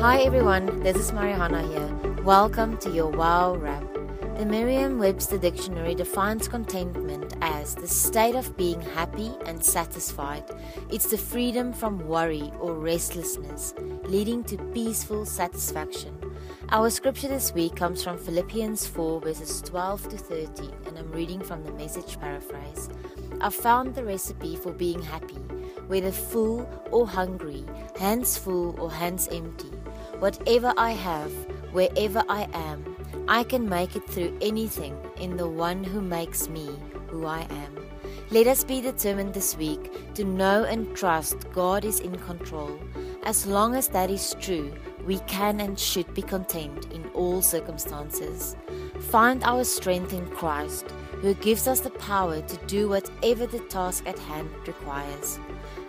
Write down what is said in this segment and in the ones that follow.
Hi everyone, this is Mariana here. Welcome to your Wow Wrap. The Merriam Webster Dictionary defines contentment as the state of being happy and satisfied. It's the freedom from worry or restlessness, leading to peaceful satisfaction. Our scripture this week comes from Philippians 4, verses 12 to 13, and I'm reading from the message paraphrase. I found the recipe for being happy, whether full or hungry, hands full or hands empty. Whatever I have, wherever I am, I can make it through anything in the one who makes me who I am. Let us be determined this week to know and trust God is in control. As long as that is true, we can and should be content in all circumstances. Find our strength in Christ, who gives us the power to do whatever the task at hand requires.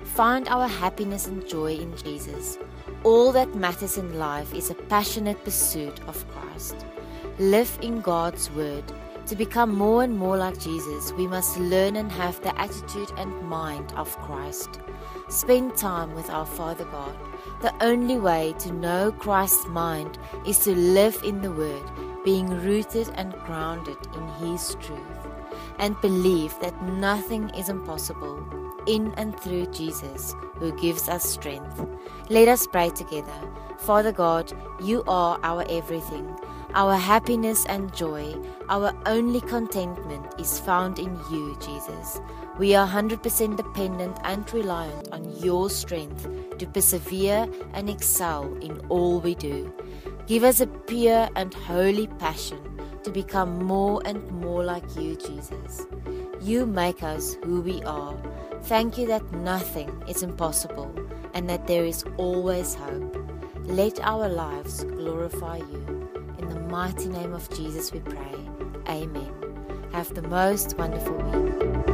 Find our happiness and joy in Jesus all that matters in life is a passionate pursuit of Christ. Live in God's Word. To become more and more like Jesus, we must learn and have the attitude and mind of Christ. Spend time with our Father God. The only way to know Christ's mind is to live in the Word, being rooted and grounded in His truth, and believe that nothing is impossible in and through Jesus, who gives us strength. Let us pray together. Father God, you are our everything. Our happiness and joy, our only contentment is found in you, Jesus. We are 100% dependent and reliant on your strength to persevere and excel in all we do. Give us a pure and holy passion to become more and more like you, Jesus. You make us who we are. Thank you that nothing is impossible and that there is always hope. Let our lives glorify you. In the mighty name of Jesus we pray. Amen. Have the most wonderful week.